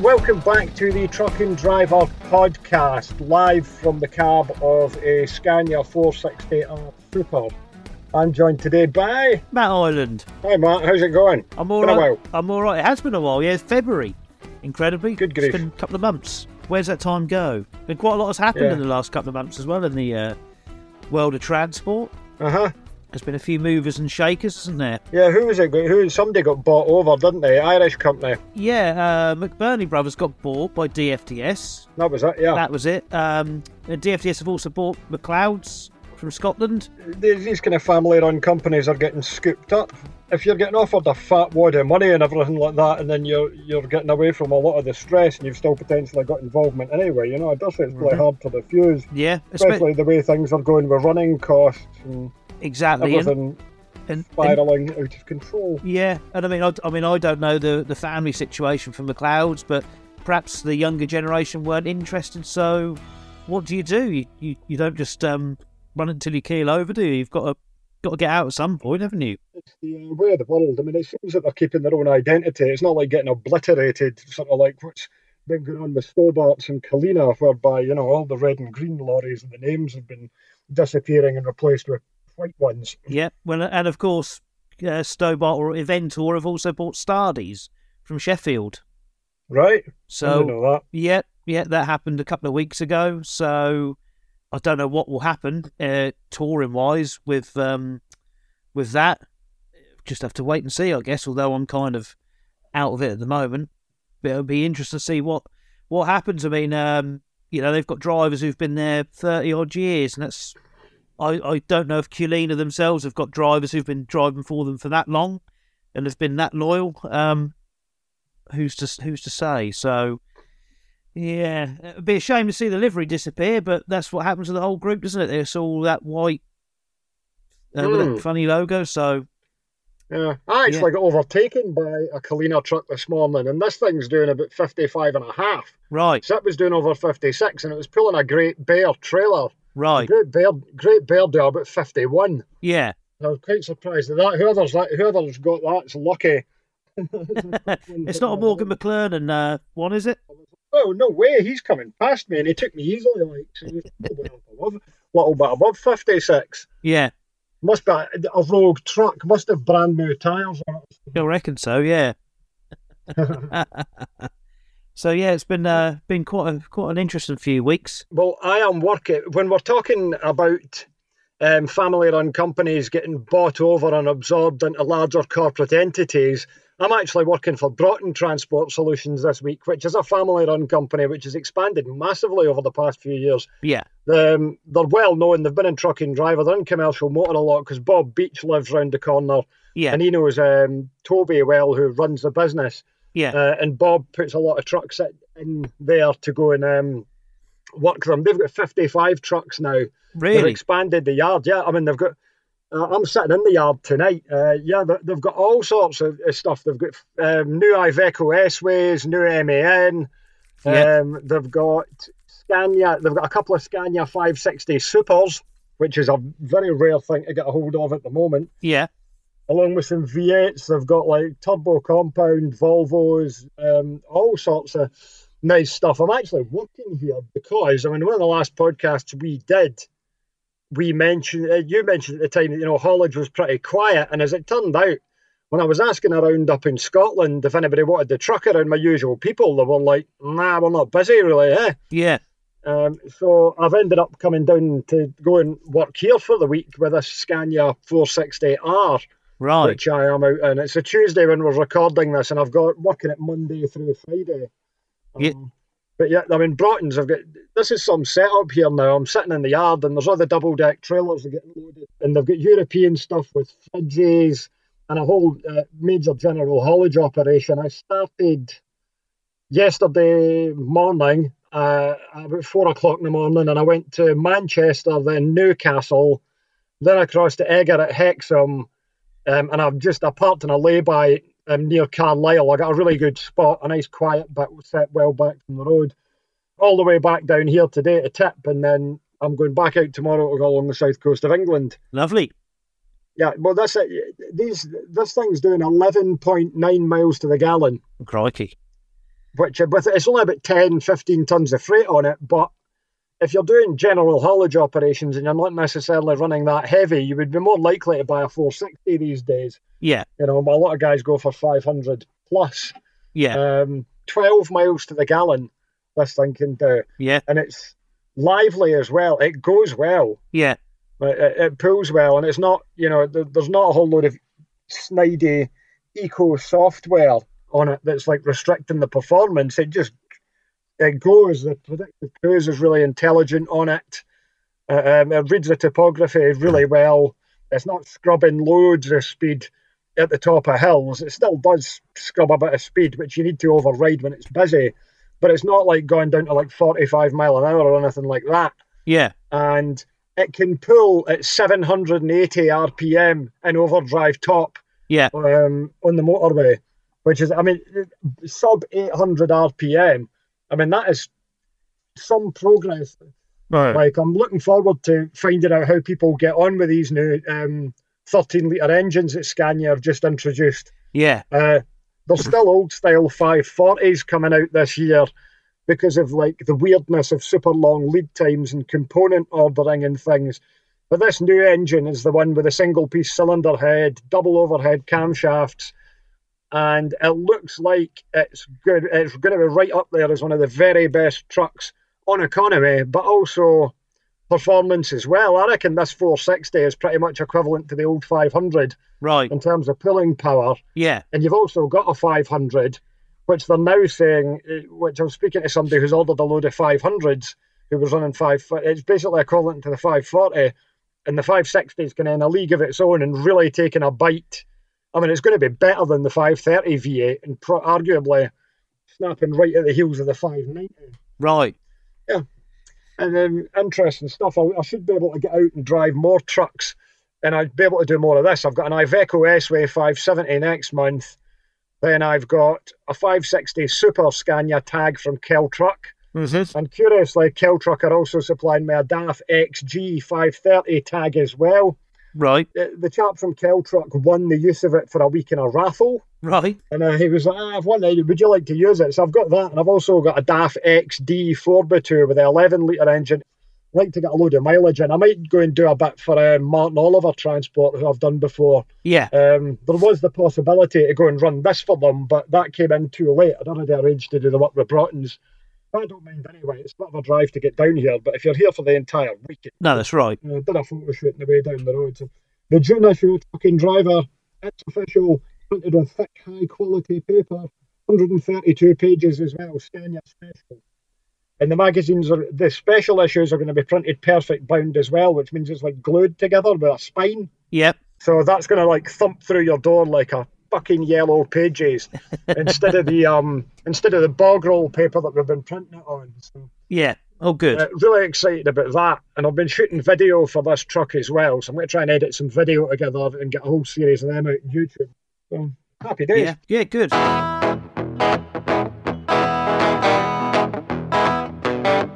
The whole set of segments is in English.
welcome back to the Truck and Driver podcast, live from the cab of a Scania 460R Super. I'm joined today by Mat Ireland. Hi Mat, how's it going? I'm all Been right. I'm all right. It has been a while. Yeah, it's February. Incredibly. Good grief. It's been a couple of months. Where's that time go? Been quite a lot has happened Yeah. in the last couple of months as well in the uh, world of transport. Uh huh. There's been a few movers and shakers, isn't there? Yeah, who was it? Who somebody got bought over, didn't they? Irish company. Yeah, uh, McBurney Brothers got bought by DFDS. That was it. Yeah. That was it. Um, DFDS have also bought McLeod's from Scotland. These kind of family-run companies are getting scooped up. If you're getting offered a fat wad of money and everything like that, and then you're you're getting away from a lot of the stress, and you've still potentially got involvement anyway, you know, I dare say it's really hard to refuse. Yeah, espe- Especially the way things are going with running costs and exactly. Everything and, and spiraling out of control. Yeah, and I mean, I, I mean, I don't know the the family situation from the clouds, but perhaps the younger generation weren't interested. So, what do you do? You you, you don't just um, run until you keel over, do you? You've got to got to get out at some point, haven't you? It's the uh, way of the world. I mean, it seems that they're keeping their own identity. It's not like getting obliterated, sort of like what's been going on with Stobarts and Culina, whereby, you know, all the red and green lorries and the names have been disappearing and replaced with white ones. Yeah. Well, and of course, uh, Stobart or Eventor have also bought Stardies from Sheffield. Right? I So didn't know that. Yeah, yeah, that happened a couple of weeks ago. So I don't know what will happen uh, touring wise with um, with that. Just have to wait and see, I guess. Although I'm kind of out of it at the moment, but it'll be interesting to see what what happens. I mean, um, you know, they've got drivers who've been there thirty odd years, and that's I, I don't know if Culina themselves have got drivers who've been driving for them for that long and have been that loyal. Um, who's to who's to say? So. Yeah, it'd be a shame to see the livery disappear, but that's what happens to the whole group, doesn't it? It's all that white uh, with Hmm. that funny logo. So Yeah. I actually got overtaken by a Culina truck this morning, and this thing's doing about 55 and a half. right, Zip was doing over 56, and it was pulling a Great Bear trailer. Right, Great Bear, Great Bear do about 51. yeah. I was quite surprised at that. Whoever's that, whoever's got that's lucky. It's not a Morgan McLernon uh, one, is it? Oh no way! He's coming past me, and he took me easily. Like so he little bit above, little bit above fifty-six. Yeah, Must be a, a rogue truck. Must have brand new tyres on it. I reckon so. Yeah. so yeah, it's been uh, been quite a, quite an interesting few weeks. Well, I am working when we're talking about um, family-run companies getting bought over and absorbed into larger corporate entities. I'm actually working for Broughton Transport Solutions this week, which is a family-run company which has expanded massively over the past few years. Yeah, Um, they're well known. They've been in Truck and Driver. They're in commercial motor a lot because Bob Beach lives round the corner, yeah, and he knows um, Toby well, who runs the business. Yeah. Uh, and Bob puts a lot of trucks in there to go and um, work them. They've got 55 trucks now. Really? They've expanded the yard. Yeah, I mean they've got. Uh, I'm sitting in the yard tonight. Uh, yeah, they- they've got all sorts of of stuff. They've got um, new Iveco S-Ways, new MAN. Yeah. Um, they've got Scania. They've got a couple of Scania 560 Supers, which is a very rare thing to get a hold of at the moment. Yeah, Along with some V8s, they've got like turbo compound Volvos, um, all sorts of nice stuff. I'm actually working here because I mean, one of the last podcasts we did, we mentioned uh, you mentioned at the time that you know haulage was pretty quiet, and as it turned out, when I was asking around up in Scotland if anybody wanted the truck around my usual people, they were like, "Nah, we're not busy really." Eh? yeah. Um, so I've ended up coming down to go and work here for the week with a Scania 460R Right. which I am out in. It's a Tuesday when we're recording this, and I've got working it Monday through Friday. Um, Yeah. But yeah, I mean, Broughton's, I've got this is some setup here now. I'm sitting in the yard, and there's other double deck trailers that get loaded, and they've got European stuff with fridges and a whole uh, major general haulage operation. I started yesterday morning. Uh, about four o'clock in the morning, and I went to Manchester, then Newcastle, then across to Egger at Hexham, um, and I've just I parked in a lay-by um, near Carlisle. I got a really good spot, a nice quiet bit set well back from the road. All the way back down here today to Tip, and then I'm going back out tomorrow to go along the south coast of England. Lovely. Yeah, well, that's it. these this thing's doing 11.9 miles to the gallon. Crikey. which with it's only about 10, 15 tons of freight on it, but if you're doing general haulage operations and you're not necessarily running that heavy, you would be more likely to buy a 460 these days. Yeah, You know, a lot of guys go for 500 plus. yeah, Um, 12 miles to the gallon, this thing can do. yeah, And it's lively as well. It goes well. yeah, It, it, pulls well. And it's not, you know, there's not a whole load of snidey eco software on it that's like restricting the performance. It just, it goes. The predictive cruise is really intelligent on it. Uh, um, it reads the topography really well. It's not scrubbing loads of speed at the top of hills. It still does scrub a bit of speed, which you need to override when it's busy. But it's not like going down to like 45 mile an hour or anything like that. yeah, And it can pull at 780 RPM in overdrive top yeah, um, on the motorway, which is, I mean, sub 800 RPM. I mean, that is some progress. right, Like, I'm looking forward to finding out how people get on with these new um, 13 litre engines that Scania have just introduced. yeah, Uh, there's still old style 540s coming out this year because of like the weirdness of super long lead times and component ordering and things. But this new engine is the one with a single piece cylinder head, double overhead camshafts, and it looks like it's good. It's going to be right up there as one of the very best trucks on economy, but also performance as well. I reckon this 460 is pretty much equivalent to the old 500 right, in terms of pulling power. yeah, And you've also got a 500, which they're now saying, eh, which I'm speaking to somebody who's ordered a load of 500s who was running five. It's basically equivalent to the 540. And the 560 is going of in a league of its own and really taking a bite. I mean, it's going to be better than the 530 V8 and pro- arguably snapping right at the heels of the 590. right, Yeah. And then interesting stuff. I, I should be able to get out and drive more trucks, and I'd be able to do more of this. I've got an Iveco S-Way 570 next month. Then I've got a 560 Super Scania tag from Keltruck. mm-hmm. And curiously, Keltruck are also supplying me a DAF XG 530 tag as well. Right, The, the chap from Keltruck won the use of it for a week in a raffle. right, And uh, he was like, ah, I've won it. Would you like to use it? So I've got that. And I've also got a DAF XD 4x2 with the 11 litre engine. I'd like to get a load of mileage in. I might go and do a bit for uh, Martin Oliver Transport, who I've done before. yeah, Um, there was the possibility to go and run this for them, but that came in too late. I'd already arranged to do the work with Broughton's. I don't mind anyway. It's a bit of a drive to get down here, but if you're here for the entire week, no, that's right, you know, did a photo shoot on the way down the road. So the June issue, Truck and Driver, it's official, printed on thick, high quality paper, 132 pages as well, Scania special. And the magazines are the special issues are going to be printed perfect bound as well, which means it's like glued together with a spine. yep, So that's going to like thump through your door like a fucking yellow pages instead of the um instead of the bog roll paper that we've been printing it on. So yeah, oh, good, uh, really excited about that. And I've been shooting video for this truck as well. So I'm going to try and edit some video together and get a whole series of them out on YouTube. So happy days. yeah, yeah, good.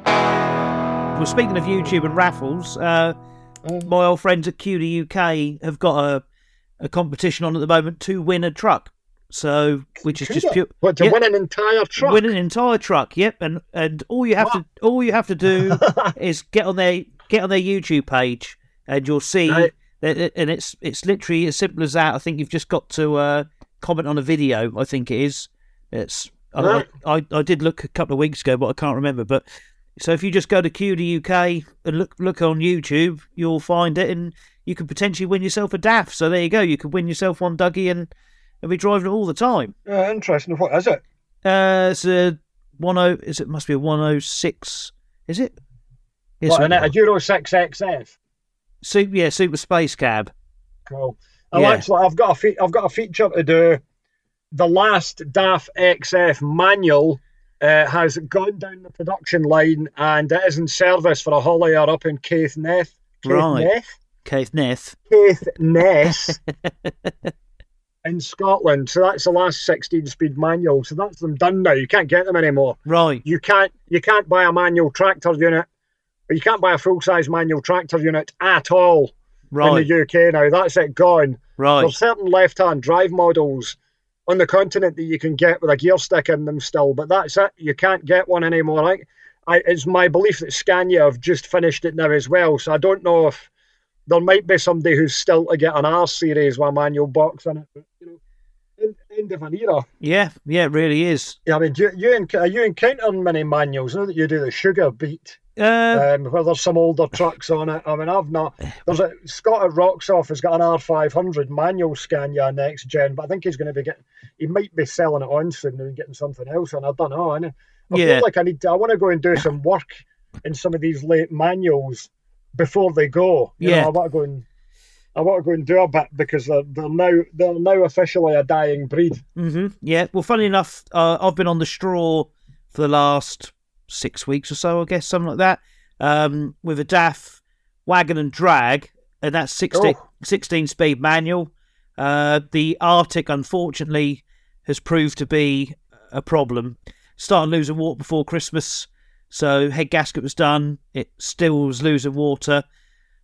Well, speaking of YouTube and raffles, uh, Uh, my old friends at QD UK have got a, a competition on at the moment to win a truck. So, which is just pure. What to yeah, win an entire truck? Win an entire truck. Yep, and and all you have to all you have to do is get on their get on their YouTube page, and you'll see. Right. That, and it's it's literally as simple as that. I think you've just got to uh, comment on a video. I think it is. It's. Right. I, I I did look a couple of weeks ago, but I can't remember. But so if you just go to QD UK and look look on YouTube, you'll find it, and you could potentially win yourself a DAF. So there you go. You could win yourself one Dougie and, and be driving it all the time. Uh, interesting. What is it? Uh, it's a one oh. Is it must be a one oh six? Is it? Yes, What, a, Euro 6 XF. super, yeah, super space cab. Cool. Yeah. actually, I've got a fe- I've got a feature to do. The last DAF XF manual uh, has gone down the production line and it is in service for a haulier up in Caithness. Right. Caithness? Caithness in Scotland. So that's the last 16 speed manual. So that's them done now. You can't get them anymore. Right. You can't you can't buy a manual tractor unit. You can't buy a full size manual tractor unit at all Right. in the UK now. That's it gone. Right. There's certain left hand drive models on the continent that you can get with a gear stick in them still, but that's it. You can't get one anymore. Like, I, it's my belief that Scania have just finished it now as well. So I don't know if there might be somebody who's still to get an R series with a manual box in it. But, you know, end, end of an era. Yeah, yeah, it really is. Yeah, I mean, you you, are you encountering many manuals now that you do the sugar beet? Uh, um, where there's some older trucks on it. I mean, I've not. There's a Scott at Roxoff has got an R500 manual Scania next gen, but I think he's going to be getting. He might be selling it on soon and getting something else on. I don't know. I, I Yeah. feel like I need. To, I want to go and do some work in some of these late manuals before they go. You know, Yeah. I want to go and. I want to go and do a bit because they're, they're now they're now officially a dying breed. hmm Yeah. Well, funny enough, uh, I've been on the straw for the last six weeks or so, I guess, something like that, um, with a DAF wagon and drag, and that's 16, Oh. 16 speed manual. Uh, the artic, unfortunately, has proved to be a problem. Started losing water before Christmas, so head gasket was done. It still was losing water,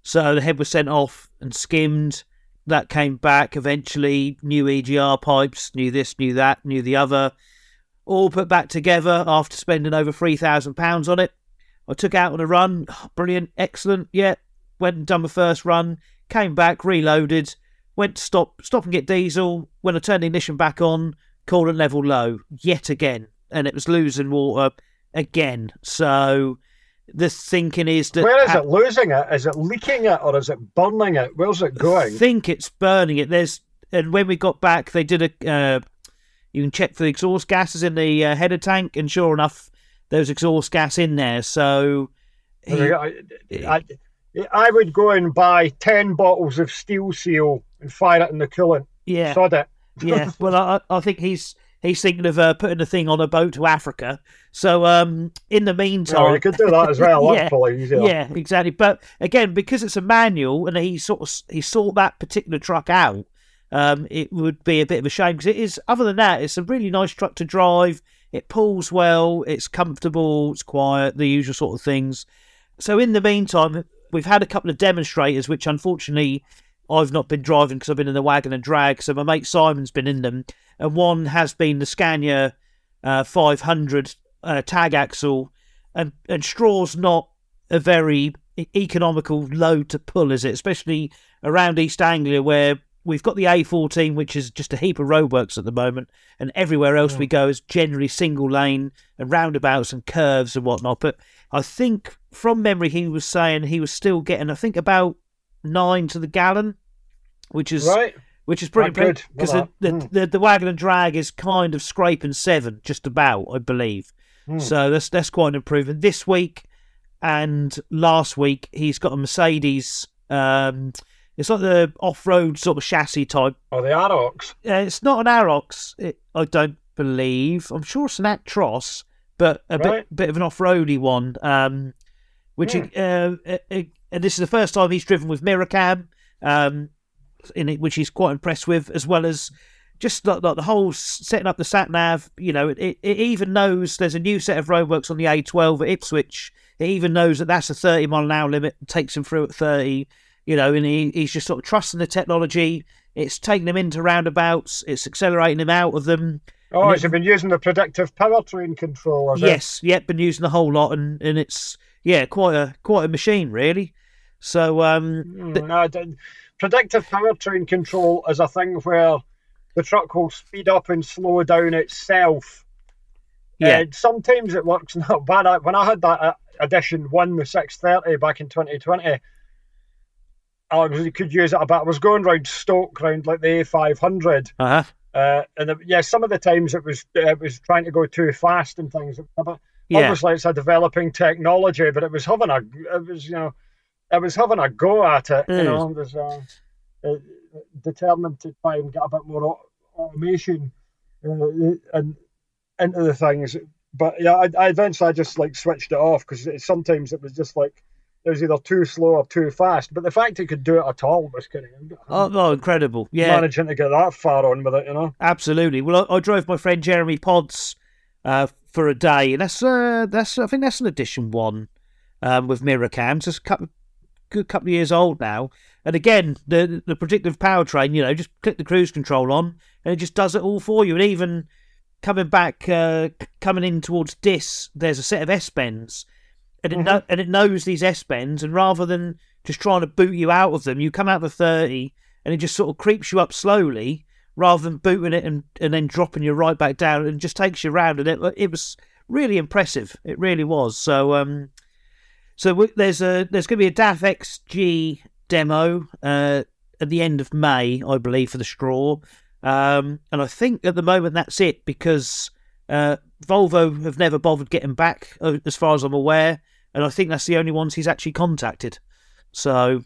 so the head was sent off and skimmed. That came back eventually. New EGR pipes, new this, new that, new the other. All put back together after spending over three thousand pounds on it. I took out on a run. Brilliant, excellent. Yeah, went and done my first run. Came back, reloaded. Went to stop, stop and get diesel. When I turned the ignition back on, coolant level low yet again, and it was losing water again. So the thinking is that Where is it losing it? Is it leaking it or is it burning it? Where's it going? I think it's burning it. There's and when we got back, they did a. Uh, you can check for the exhaust gases in the uh, header tank, and sure enough, there's exhaust gas in there. So he- I, I, I would go and buy 10 bottles of steel seal and fire it in the coolant. yeah, Sod it. yeah. Well, I, I think he's he's thinking of uh, putting a thing on a boat to Africa. So um, in the meantime, Oh, you could do that as well. Yeah. Yeah, exactly. But again, because it's a manual and he sort of he sought that particular truck out, um, it would be a bit of a shame because it is. Other than that, it's a really nice truck to drive. It pulls well. It's comfortable. It's quiet. The usual sort of things. So in the meantime, we've had a couple of demonstrators, which unfortunately I've not been driving because I've been in the wagon and drag. So my mate Simon's been in them, and one has been the Scania uh, 500 uh, tag axle, and and straw's not a very economical load to pull, is it? Especially around East Anglia, where we've got the A14, which is just a heap of roadworks at the moment, and everywhere else we go is generally single lane and roundabouts and curves and whatnot. But I think from memory, he was saying he was still getting, I think, about nine to the gallon, which is Right? which is pretty good. because Well, the, uh, the, the wagon and drag is kind of scraping seven, just about, I believe. Hmm. So that's that's quite an improvement. This week and last week, he's got a Mercedes. Um, it's like the off-road sort of chassis type. Or the Arocs. Uh, it's not an Arocs, it, I don't believe. I'm sure it's an Actros, but a Right. bit bit of an off-roady one. Um, which Hmm. uh, uh, uh, and this is the first time he's driven with mirror cam. Um, in it, which he's quite impressed with, as well as just like, like the whole setting up the sat nav. You know, it, it, it even knows there's a new set of roadworks on the A12 at Ipswich. It even knows that that's a 30 mile an hour limit, and takes him through at 30. You know, and he, he's just sort of trusting the technology. It's taking him into roundabouts. It's accelerating him out of them. Oh, And has it- it been using the predictive powertrain control? Has it? Yes, yep, been using the whole lot, and, and it's yeah, quite a quite a machine really. So um, Mm, no, I predictive powertrain control is a thing where the truck will speed up and slow down itself. yeah, sometimes it works not bad. When I had that edition one, the 630 back in 2020, I was, you could use it a bit. I was going round Stoke, round like the A500. uh huh, Uh, and the, yeah, some of the times it was it was trying to go too fast and things. It was a bit- yeah, Obviously, it's a developing technology, but it was having a it was you know it was having a go at it. You Mm. know, it was uh, uh, determined to try and get a bit more automation uh, and into the things. But yeah, I, I eventually I just like switched it off because sometimes it was just like it was either too slow or too fast. But the fact it could do it at all was kind of oh, incredible, yeah, managing to get that far on with it. You know. Absolutely. Well, I, I drove my friend Jeremy Pods uh, for a day, and that's uh, that's I think that's an edition one um, with mirror cams. There's a couple good couple of years old now. And again, the the predictive powertrain, you know, just click the cruise control on, and it just does it all for you. And even coming back, uh, coming in towards Diss, there's a set of S bends, and it Mhm. kno- and it knows these S bends, and rather than just trying to boot you out of them, you come out of the thirty, and it just sort of creeps you up slowly, rather than booting it and, and then dropping you right back down, and just takes you around. And it it was really impressive. It really was. So um, so w- there's a there's going to be a DAF XG demo uh, at the end of May, I believe, for the straw. Um, and I think at the moment that's it because uh, Volvo have never bothered getting back, uh, as far as I'm aware, and I think that's the only ones he's actually contacted. So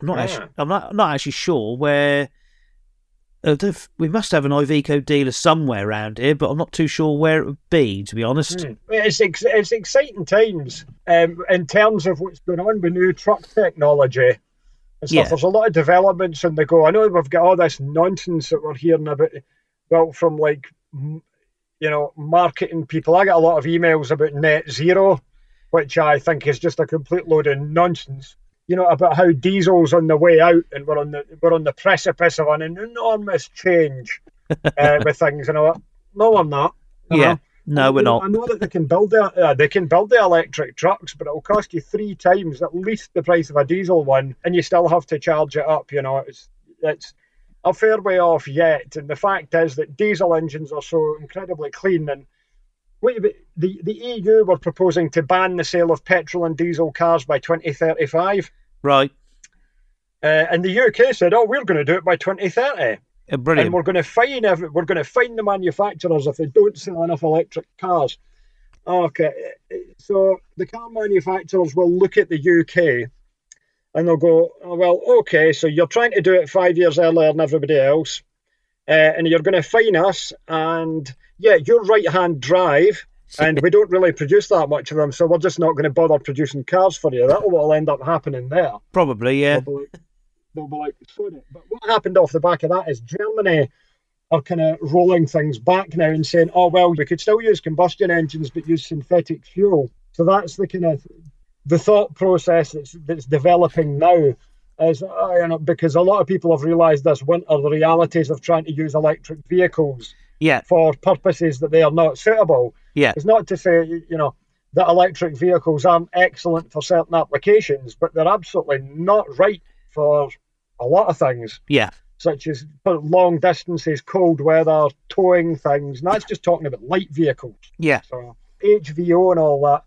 I'm not Ah. actually, I'm not not actually sure where. Uh, we must have an Iveco dealer somewhere around here, but I'm not too sure where it would be, to be honest. Hmm. It's ex- it's exciting times um, in terms of what's going on with new truck technology. And stuff. Yeah. There's a lot of developments on the go. I know we've got all this nonsense that we're hearing about, well, from like, you know, marketing people. I get a lot of emails about net zero, which I think is just a complete load of nonsense. You know about how diesel's on the way out, and we're on the we're on the precipice of an enormous change uh, with things. And I went, no, I'm not. you Yeah. know. No, we're not. I know that they can build the, uh, they can build the electric trucks, but it'll cost you three times at least the price of a diesel one, and you still have to charge it up. You know, it's it's a fair way off yet. And the fact is that diesel engines are so incredibly clean. And wait a bit, the the EU were proposing to ban the sale of petrol and diesel cars by 2035, Right. uh, and the UK said, "Oh, we're going to do it by 2030." Uh, Brilliant. and we're going to fine every, we're going to fine the manufacturers if they don't sell enough electric cars. Okay, so the car manufacturers will look at the UK and they'll go, oh, well, okay, so you're trying to do it five years earlier than everybody else, uh, and you're going to fine us, and yeah, you're right-hand drive, and we don't really produce that much of them, so we're just not going to bother producing cars for you. That's what will end up happening there. Probably, yeah. They'll be like, they'll be like, "Sod. But what happened off the back of that is Germany are kind of rolling things back now and saying, oh, well, we could still use combustion engines but use synthetic fuel. So that's the kind of the thought process that's, that's developing now. Is, uh, you know, because a lot of people have realised this winter the realities of trying to use electric vehicles Yeah. for purposes that they are not suitable. Yeah. It's not to say, you know, that electric vehicles aren't excellent for certain applications, but they're absolutely not right for a lot of things, Yeah. such as long distances, cold weather, towing things. And that's just talking about light vehicles. Yeah. So HVO and all that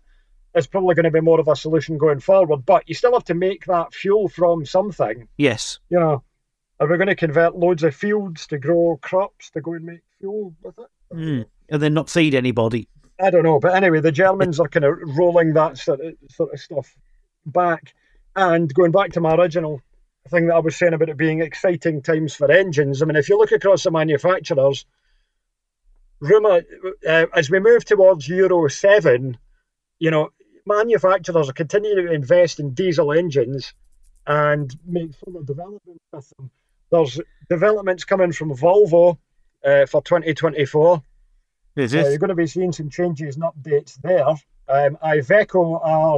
is probably going to be more of a solution going forward. But you still have to make that fuel from something. Yes. You know, are we going to convert loads of fields to grow crops to go and make fuel with it? Mm. And then not feed anybody. I don't know, but anyway, the Germans are kind of rolling that sort of, sort of stuff back. And going back to my original thing that I was saying about it being exciting times for engines, I mean, if you look across the manufacturers, rumour uh, as we move towards Euro 7, you know, manufacturers are continuing to invest in diesel engines and make further developments with them. There's developments coming from Volvo uh, for 2024. Is Uh, it? you're going to be seeing some changes and updates there. Um, Iveco are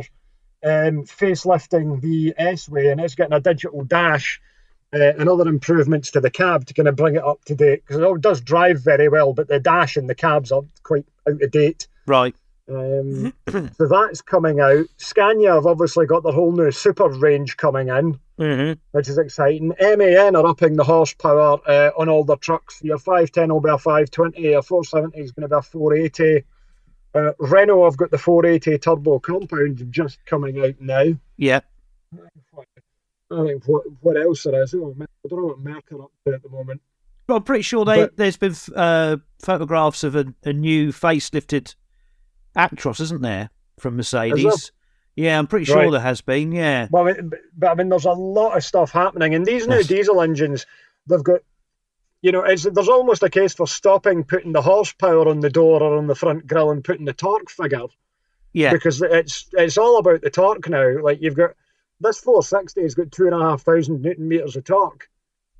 um, facelifting the S-Way and it's getting a digital dash uh, and other improvements to the cab to kind of bring it up to date because it all does drive very well, but the dash and the cabs are quite out of date. Right. Um, so that's coming out. Scania have obviously got their whole new super range coming in, hmm which is exciting. MAN are upping the horsepower uh, on all their trucks. Your 510 will be a 520, your 470 is going to be a 480. Uh, Renault have got the 480 turbo compound just coming out now. Yeah. I think what, what else there is? Oh, I don't know what Merc are up to at the moment. Well, I'm pretty sure they, But- there's been uh, photographs of a, a new facelifted Actros, isn't there, from Mercedes? Yeah, I'm pretty sure Right. there has been. Yeah. Well, I mean, but, but I mean, there's a lot of stuff happening, and these new Yes. diesel engines, they've got, you know, it's there's almost a case for stopping putting the horsepower on the door or on the front grille and putting the torque figure Yeah. because it's it's all about the torque now. Like you've got this 460 has got two and a half thousand newton meters of torque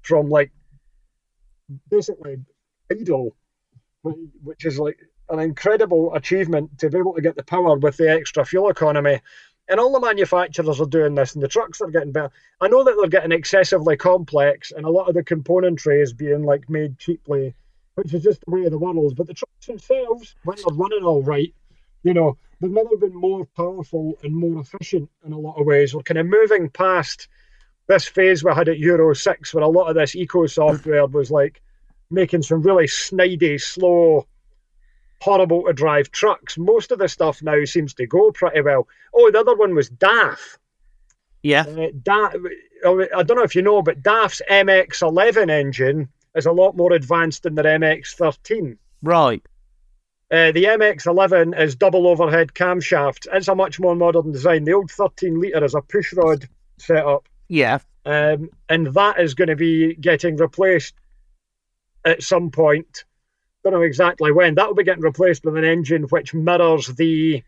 from like basically idle, which is like an incredible achievement to be able to get the power with the extra fuel economy and all the manufacturers are doing this, and the trucks are getting better. I know that they're getting excessively complex, and a lot of the componentry is being like made cheaply, which is just the way of the world. But the trucks themselves, when they're running all right, you know, they've never been more powerful and more efficient in a lot of ways. We're kind of moving past this phase we had at Euro 6 where a lot of this eco software was like making some really snidey, slow, horrible to drive trucks. Most of the stuff now seems to go pretty well. Oh, the other one was DAF. Yeah. Uh, DAF, I don't know if you know, but DAF's MX11 engine is a lot more advanced than their MX13. Right. Uh, the MX11 is double overhead camshaft. It's a much more modern design. The old 13 litre is a pushrod setup. Yeah. Um, and that is going to be getting replaced at some point. Don't know exactly when. That will be getting replaced with an engine which mirrors the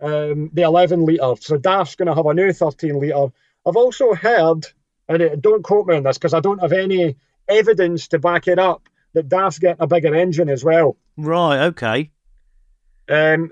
um, the 11 litre. So DAF's going to have a new 13 litre. I've also heard, and it, don't quote me on this because I don't have any evidence to back it up, that DAF's getting a bigger engine as well. Right. Okay. Um,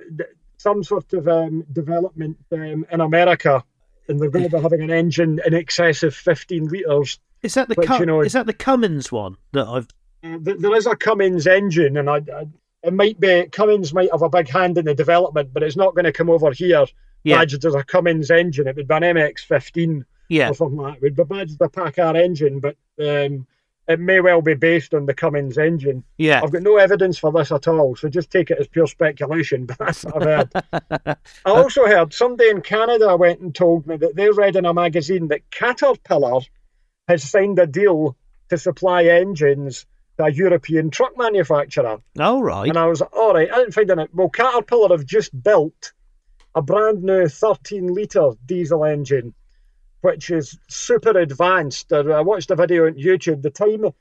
some sort of um, development um, in America, and they're going to be having an engine in excess of 15 litres. Is that the Cum- you know- is that the Cummins one that I've? Uh, there is a Cummins engine, and I, I, it might be Cummins might have a big hand in the development, but it's not going to come over here Yeah. badged as a Cummins engine. It would be an MX-15 Yeah. or something like that. It would be badged a PACCAR engine, but um, it may well be based on the Cummins engine. Yeah. I've got no evidence for this at all, so just take it as pure speculation. But that's what I've heard. I also heard somebody in Canada went and told me that they read in a magazine that Caterpillar has signed a deal to supply engines a European truck manufacturer. All right. And I was like, all right, I didn't find it. Well, Caterpillar have just built a brand new 13 litre diesel engine, which is super advanced. I watched a video on YouTube. The time,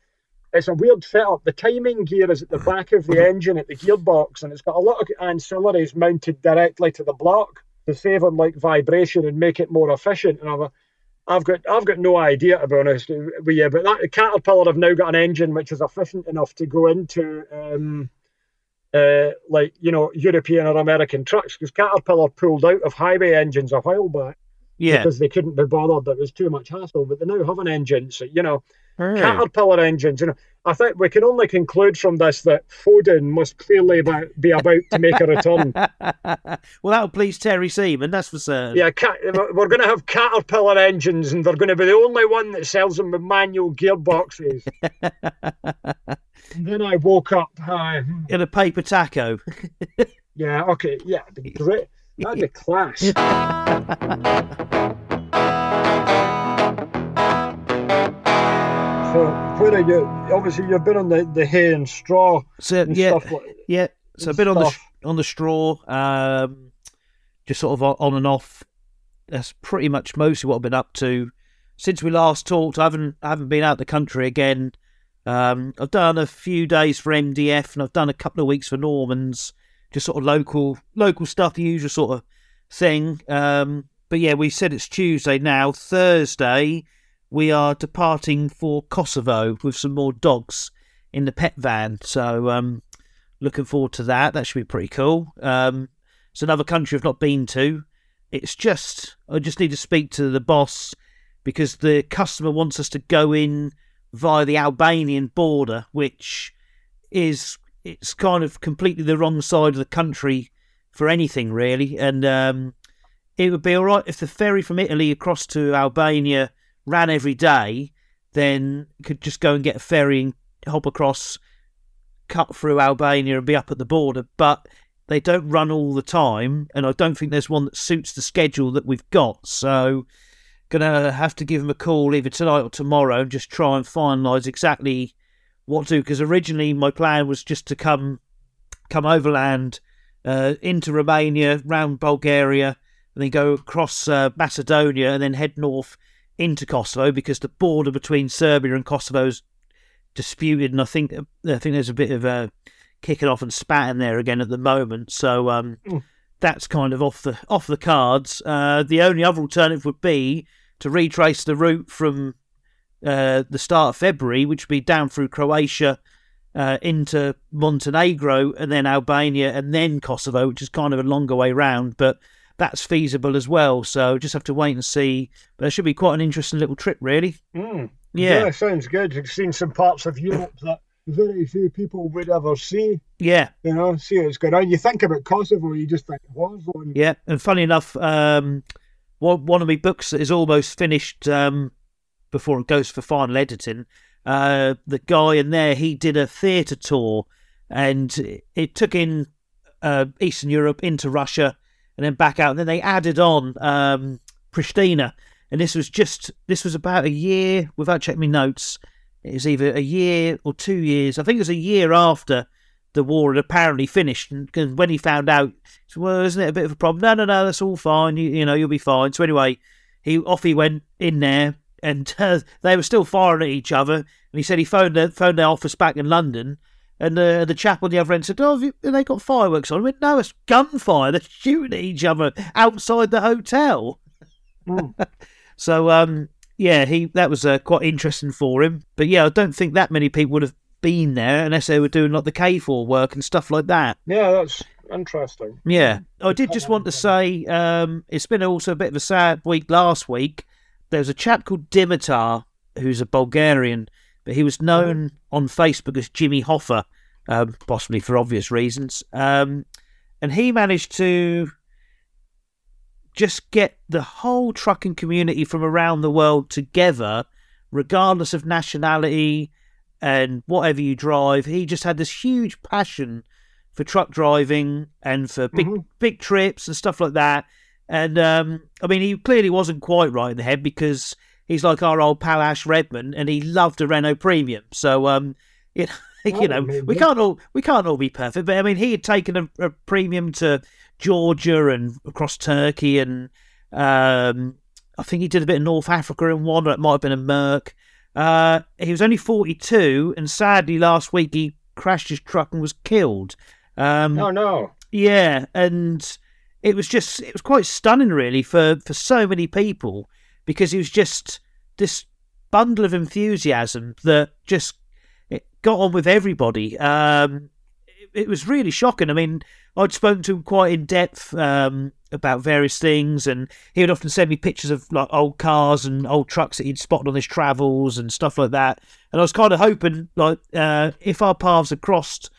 it's a weird setup. The timing gear is at the back of the engine at the gearbox, and it's got a lot of ancillaries mounted directly to the block to save on like vibration and make it more efficient. And I've, I've got I've got no idea to be honest with you, but that Caterpillar have now got an engine which is efficient enough to go into um, uh, like you know European or American trucks because Caterpillar pulled out of highway engines a while back Yeah. because they couldn't be bothered. It was too much hassle. But they now have an engine, so you know Hmm. Caterpillar engines. You know, I think we can only conclude from this that Foden must clearly be, be about to make a return. well, that'll please Terry Seaman, that's for certain. Yeah, Cat- we're going to have Caterpillar engines, and they're going to be the only one that sells them with manual gearboxes. then I woke up. Uh, In a paper taco. yeah, okay, yeah, great. That'd be class. So, where are you? Obviously, you've been on the, the hay and straw So and yeah, stuff. like- yeah. So a bit on the on the straw, um, just sort of on- on and off. That's pretty much mostly what I've been up to since we last talked. I haven't I haven't been out the country again. Um, I've done a few days for MDF and I've done a couple of weeks for Normans, just sort of local local stuff, the usual sort of thing. Um, but yeah, we said it's Tuesday now. Thursday, we are departing for Kosovo with some more dogs in the pet van. So um, looking forward to that. That should be pretty cool. Um, it's another country I've not been to. It's just I just need to speak to the boss because the customer wants us to go in via the Albanian border, which is it's kind of completely the wrong side of the country for anything really. And um, it would be all right if the ferry from Italy across to Albania ran every day. Then could just go and get a ferry and hop across, cut through Albania and be up at the border. But they don't run all the time, and I don't think there's one that suits the schedule that we've got. So, gonna have to give them a call either tonight or tomorrow and just try and finalise exactly what to do. Because originally my plan was just to come come overland uh, into Romania, round Bulgaria, and then go across uh, Macedonia, and then head north into Kosovo because the border between Serbia and Kosovo is disputed, and I think I think there's a bit of a kicking off and spatting there again at the moment. So um, Mm. that's kind of off the off the cards. Uh, the only other alternative would be to retrace the route from uh, the start of February, which would be down through Croatia uh, into Montenegro and then Albania and then Kosovo, which is kind of a longer way round. But that's feasible as well. So just have to wait and see. But it should be quite an interesting little trip, really. Mm. Yeah. yeah, sounds good. I've seen some parts of Europe that very few people would ever see. Yeah, You know, see what's going on. You think about Kosovo, you just think war zone. yeah. And funny enough, um, one one of my books is almost finished um, before it goes for final editing. Uh, the guy in there, he did a theatre tour, and it took in uh, Eastern Europe into Russia, and then back out. And then they added on um, Pristina, and this was just this was about a year without checking my notes. It was either a year or two years. I think it was a year after the war had apparently finished. And when he found out, he well, isn't it a bit of a problem? No, no, no, that's all fine. You, you know, you'll be fine. So anyway, he off he went in there, and uh, they were still firing at each other. And he said he phoned their, phoned their office back in London. And uh, the chap on the other end said, "Oh, have, you, they got fireworks on?" I went, "No, it's gunfire. They're shooting at each other outside the hotel." Mm. So um, yeah, he that was uh, quite interesting for him. But yeah, I don't think that many people would have been there unless they were doing like the KFOR work and stuff like that. Yeah, that's interesting. Yeah, I did just want to say um, it's been also a bit of a sad week last week. There was a chap called Dimitar who's a Bulgarian, but he was known on Facebook as Jimmy Hoffa, um, possibly for obvious reasons. Um, and he managed to just get the whole trucking community from around the world together, regardless of nationality and whatever you drive. He just had this huge passion for truck driving and for big Mhm. big trips and stuff like that. And um, I mean, he clearly wasn't quite right in the head because he's like our old pal Ash Redman, and he loved a Renault Premium. So um, you Oh, know, we can't all we can't all be perfect. But I mean, he had taken a, a premium to Georgia and across Turkey, and um, I think he did a bit of North Africa in one, or it might have been a Merc. Uh, he was only 42, and sadly, last week he crashed his truck and was killed. Um, No, no. yeah, and it was just it was quite stunning, really, for for so many people because it was just this bundle of enthusiasm that just it got on with everybody. Um, it, was really shocking. I mean, I'd spoken to him quite in depth um, about various things, and he would often send me pictures of like old cars and old trucks that he'd spotted on his travels and stuff like that. And I was kind of hoping, like, uh, if our paths had crossed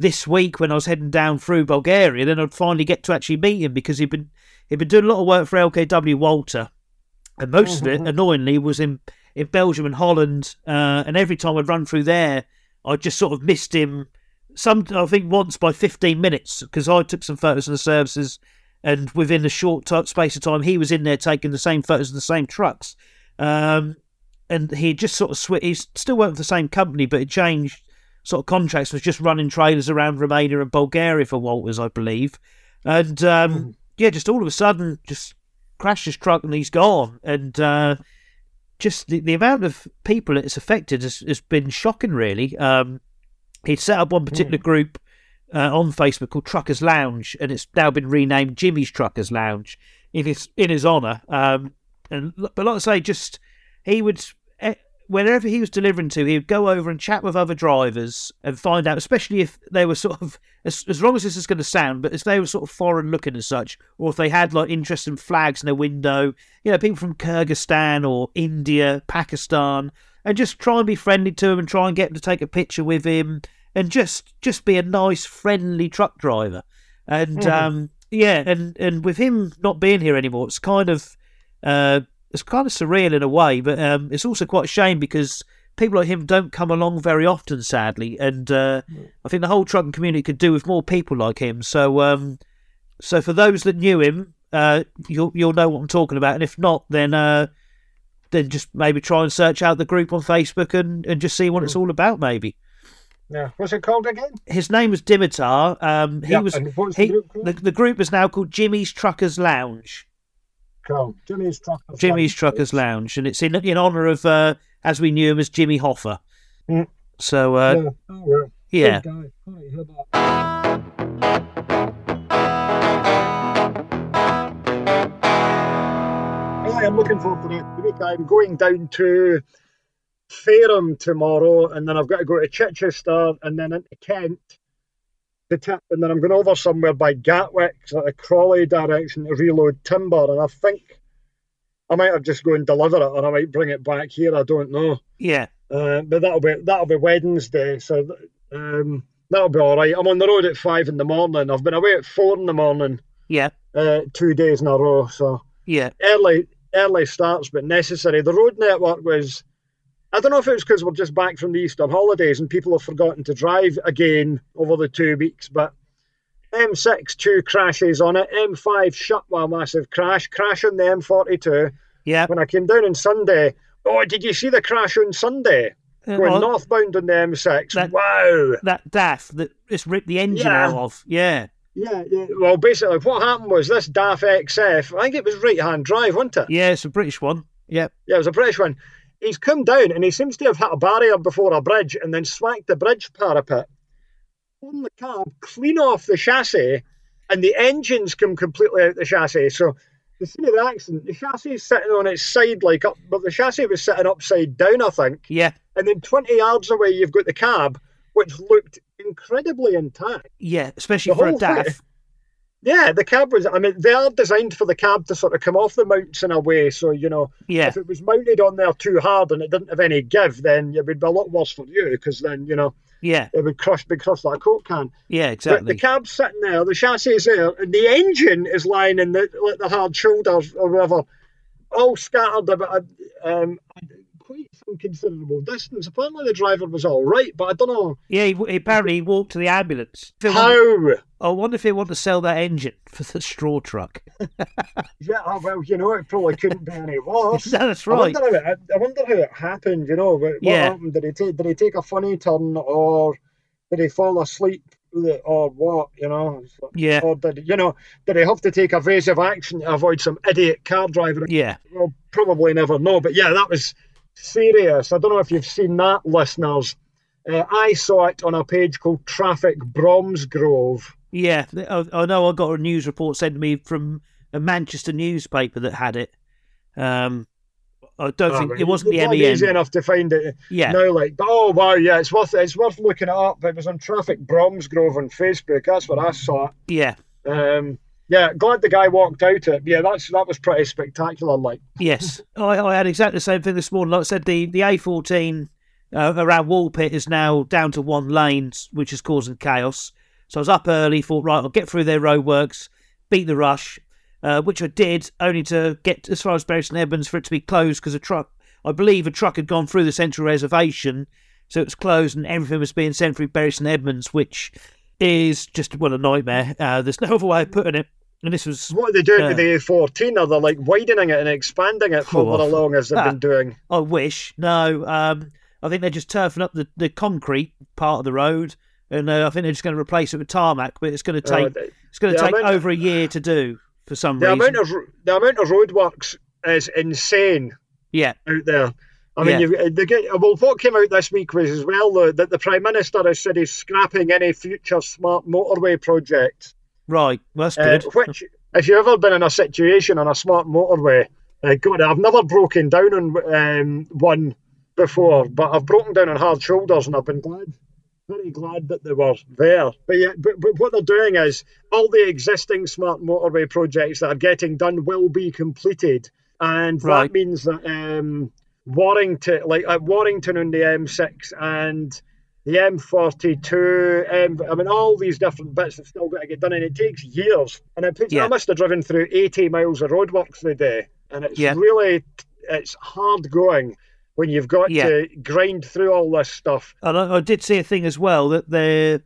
this week when I was heading down through Bulgaria, then I'd finally get to actually meet him because he'd been he'd been doing a lot of work for LKW Walter, and most of it, Mhm. annoyingly, was in in Belgium and Holland. Uh, and every time I'd run through there, I just sort of missed him. Some I think once by fifteen minutes because I took some photos of the services, and within a short t- space of time, he was in there taking the same photos of the same trucks. Um, and he just sort of sw- he's still working for the same company, but it changed sort of contracts was just running trailers around Romania and Bulgaria for Walters, I believe. And um, Mhm. yeah, just all of a sudden, just crashed his truck and he's gone. And uh, just the, the amount of people that it's affected has, has been shocking, really. Um, he'd set up one particular group uh, on Facebook called Truckers Lounge, and it's now been renamed Jimmy's Truckers Lounge in his in his honour. Um, and but like I say, just he would whenever he was delivering to, he would go over and chat with other drivers and find out, especially if they were sort of as, as wrong as this is going to sound, but if they were sort of foreign looking as such, or if they had like interesting flags in their window, you know, people from Kyrgyzstan or India, Pakistan, and just try and be friendly to him and try and get him to take a picture with him and just just be a nice, friendly truck driver. And Mhm. um, yeah, and and with him not being here anymore, it's kind of uh, it's kind of surreal in a way, but um, it's also quite a shame because people like him don't come along very often, sadly. And uh, I think the whole trucking community could do with more people like him. So, um, so for those that knew him, uh, you'll you'll know what I'm talking about. And if not, then uh, then just maybe try and search out the group on Facebook and, and just see what it's all about. Maybe Yeah. What's it called again? his name was Dimitar. Um, he Yeah, was he, the group the, the group is now called Jimmy's Truckers Lounge. Cool. Jimmy's Truckers. Jimmy's Lounge. Truckers Lounge, and it's in in honor of uh, as we knew him as Jimmy Hoffa. Mm. So uh, Yeah. Oh, yeah, Good guy. Sorry to hear that. I am looking forward to the week. I'm going down to Fareham tomorrow, and then I've got to go to Chichester and then into Kent. Tip, and then I'm going over somewhere by Gatwick, sort of Crawley direction to reload timber, and I think I might have just go and deliver it, or I might bring it back here. I don't know. Yeah. Uh, but that'll be that'll be Wednesday, so um, that'll be all right. I'm on the road at five in the morning. I've been away at four in the morning. Yeah. Uh, two days in a row, so yeah, early early starts, but necessary. The road network was. I don't know if it was because we're just back from the Easter holidays and people have forgotten to drive again over the two weeks, but M6 two crashes on it, M5 shut by a massive crash, crash on the M42. Yeah. When I came down on Sunday, oh, did you see the crash on Sunday? Uh, Going well, northbound on the M6. That- wow. that DAF that it's ripped the engine Yeah. out of. Yeah. Yeah, yeah. Well, basically, what happened was this DAF XF, I think it was right hand drive, wasn't it? Yeah, it's a British one. Yeah. Yeah, it was a British one. He's come down and he seems to have hit a barrier before a bridge and then swacked the bridge parapet. On the cab, clean off the chassis, and the engines come completely out the chassis. So the scene of the accident, the chassis is sitting on its side like up, but the chassis was sitting upside down, I think. Yeah. And then 20 yards away, you've got the cab, which looked incredibly intact. Yeah. Especially The for a whole thing- DAF. Yeah, the cab was. I mean, they are designed for the cab to sort of come off the mounts in a way. So you know, Yeah. if it was mounted on there too hard and it didn't have any give, then it would be a lot worse for you because then you know Yeah. it would crush, be crushed like a coke can. Yeah. But Exactly. the cab's sitting there, the chassis is there, and the engine is lying in the like the hard shoulders or whatever, all scattered about um, quite some considerable distance. Apparently, the driver was all right, but I don't know yeah. He, he apparently he walked to the ambulance. If they want- how. I wonder if they want to sell that engine for the straw truck. Yeah, oh, well, you know, it probably couldn't be any worse. That's I right. wonder, how it, I wonder how it happened. You know, what, what Yeah. happened? Did he take? Did he take a funny turn, or did he fall asleep, or what? You know, Yeah. or did you know? Did he have to take evasive action to avoid some idiot car driver? Yeah. We'll probably never know. But yeah, that was serious. I don't know if you've seen that, listeners. Uh, I saw it on a page called Traffic Bromsgrove. Yeah. I, I know I got a news report sent to me from a Manchester newspaper that had it. Um, I don't think it wasn't the not easy enough to find it. Yeah. now like but, oh wow yeah it's worth it's worth looking it up it was on traffic bromsgrove on facebook that's where i saw Yeah. um yeah glad the guy walked out it yeah that's that was pretty spectacular like Yes, I, I had exactly the same thing this morning. Like I said, the, the A14 uh, around Woolpit is now down to one lane, which is causing chaos. So I was up early, thought, right, I'll get through their roadworks, beat the rush, uh, which I did, only to get as far as Bury St Edmunds for it to be closed because a truck, I believe a truck had gone through the central reservation, so it was closed and everything was being sent through Bury St Edmunds, which is just, well, a nightmare. Uh, there's no other way of putting it. And this was what are they doing Yeah. with the a14 are they like widening it and expanding it further Oh, along as they've that- been doing I wish. No, um, I think they're just turfing up the, the concrete part of the road, and uh, I think they're just going to replace it with tarmac. But it's going to Uh, take the, it's going to take amount- over a year to do for some the reason. amount of the amount of roadworks is insane yeah, out there. I mean, Yeah. get, well, what came out this week was as well though, that the Prime Minister has said he's scrapping any future smart motorway projects. Right. Well, that's Uh, good. which, if you've ever been in a situation on a smart motorway, uh, God, I've never broken down on um, one before, but I've broken down on hard shoulders, and I've been glad, very glad that they were there. But yeah, but, but what they're doing is all the existing smart motorway projects that are getting done will be completed, and Right. that means that um, Warrington, like at Warrington on the M6 and the M42, M, um, I mean, all these different bits have still got to get done, and it takes years. And it puts, Yeah. I must have driven through 80 miles of roadworks a day, and it's Yeah. really, it's hard going when you've got Yeah. to grind through all this stuff. And I, I did see a thing as well that the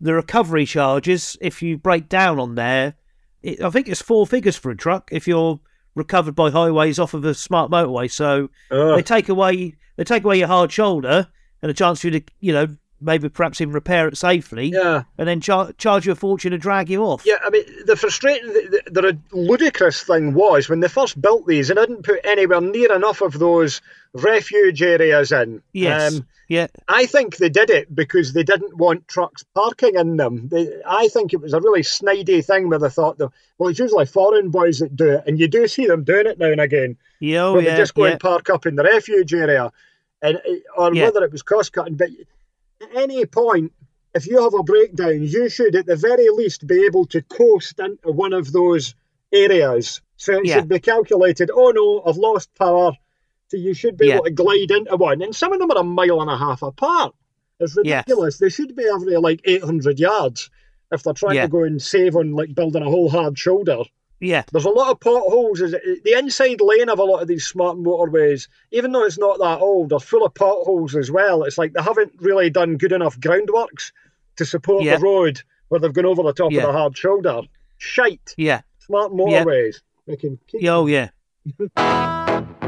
the recovery charges, if you break down on there, it, I think it's four figures for a truck if you're recovered by highways off of a smart motorway. So Ugh. they take away they take away your hard shoulder and a chance for you to you know maybe perhaps even repair it safely, yeah. and then char- charge you a fortune to drag you off. Yeah, I mean, the frustrating, the, the, the ludicrous thing was when they first built these, they didn't put anywhere near enough of those refuge areas in. Yes. Um, yeah. I think they did it because they didn't want trucks parking in them. They, I think it was a really snidey thing where they thought, well, it's usually foreign boys that do it, and you do see them doing it now and again, Yeah. Oh, where yeah. they just go yeah. and park up in the refuge area, and uh, or Yeah. whether it was cost cutting. But at any point, if you have a breakdown, you should at the very least be able to coast into one of those areas. So it Yeah. should be calculated, oh no, I've lost power. So you should be Yeah. able to glide into one. And some of them are a mile and a half apart. It's ridiculous. They should be every like 800 yards if they're trying to go and save on like building a whole hard shoulder. Yeah, There's a lot of potholes. The inside lane of a lot of these smart motorways, even though it's not that old, are full of potholes as well. It's like they haven't really done good enough groundworks to support Yeah. the road where they've gone over the top Yeah. of the hard shoulder. Shite. yeah, Smart motorways. They can keep oh yeah.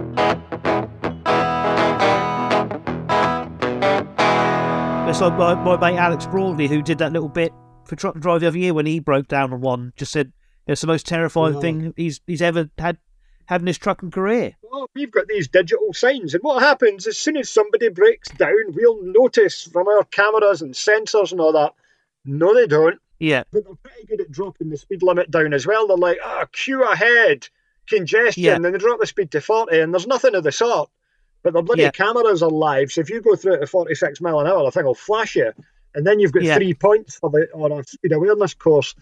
It's like my, my mate Alex Broadley, who did that little bit for Truck and Drive the other year when he broke down on one, just said it's the most terrifying thing he's he's ever had had in his trucking career. Oh, we've got these digital signs, and what happens as soon as somebody breaks down, we'll notice from our cameras and sensors and all that. No, they don't. Yeah, but they're pretty good at dropping the speed limit down as well. They're like, ah, queue ahead, congestion, Yeah. and then they drop the speed to 40, and there's nothing of the sort. But the bloody Yeah. cameras are live, so if you go through it at 46 mile an hour, the thing will flash you. And then you've got Yeah. three points for the on a speed awareness course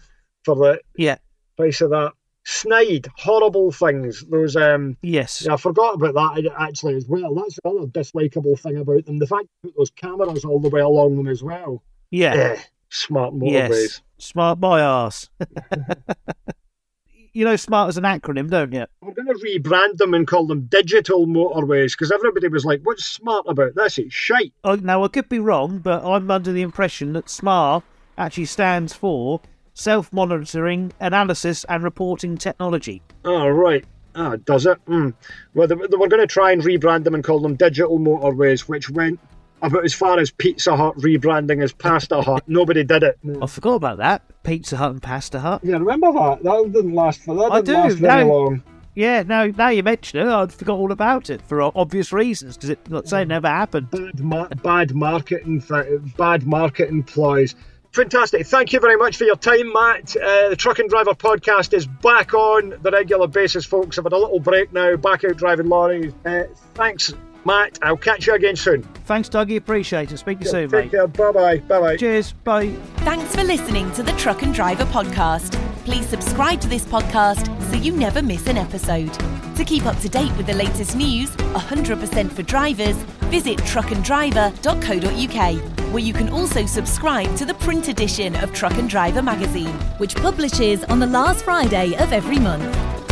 for the yeah, price of that. Snide, horrible things. Those um yes, yeah, I forgot about that actually as well. That's another other dislikable thing about them. The fact they put those cameras all the way along them as well. yeah, Eh, smart motorways. yes. Smart my ass. you know, smart is an acronym, don't you? We're going to rebrand them and call them digital motorways because everybody was like, "What's smart about this? It's shite." I, now I could be wrong, but I'm under the impression that smart actually stands for Self-Monitoring, Analysis and Reporting Technology. Oh right. Ah, does it? Mm. Well, they, they were going to try and rebrand them and call them digital motorways, which went about as far as Pizza Hut rebranding as Pasta Hut. Nobody did it. No. I forgot about that. Pizza Hut and Pasta Hut. Yeah, remember that? That didn't last for that. I Didn't do, last very no. long. Yeah, now now you mention it, I forgot all about it for obvious reasons because it, let's say, it never happened. Bad, ma- bad marketing, th- bad marketing ploys. Fantastic. Thank you very much for your time, Mat. Uh, the Truck and Driver podcast is back on the regular basis, folks. I've had a little break now, back out driving lorries. Uh, thanks, Mat. I'll catch you again soon. Thanks, Dougie. Appreciate it. Speak to you soon, Take mate. care. Bye bye. Bye bye. Cheers. Bye. Thanks for listening to the Truck and Driver podcast. Please subscribe to this podcast so you never miss an episode. To keep up to date with the latest news, 100% for drivers, visit truckanddriver.co.uk, where you can also subscribe to the print edition of Truck and Driver magazine. which publishes on the last Friday of every month.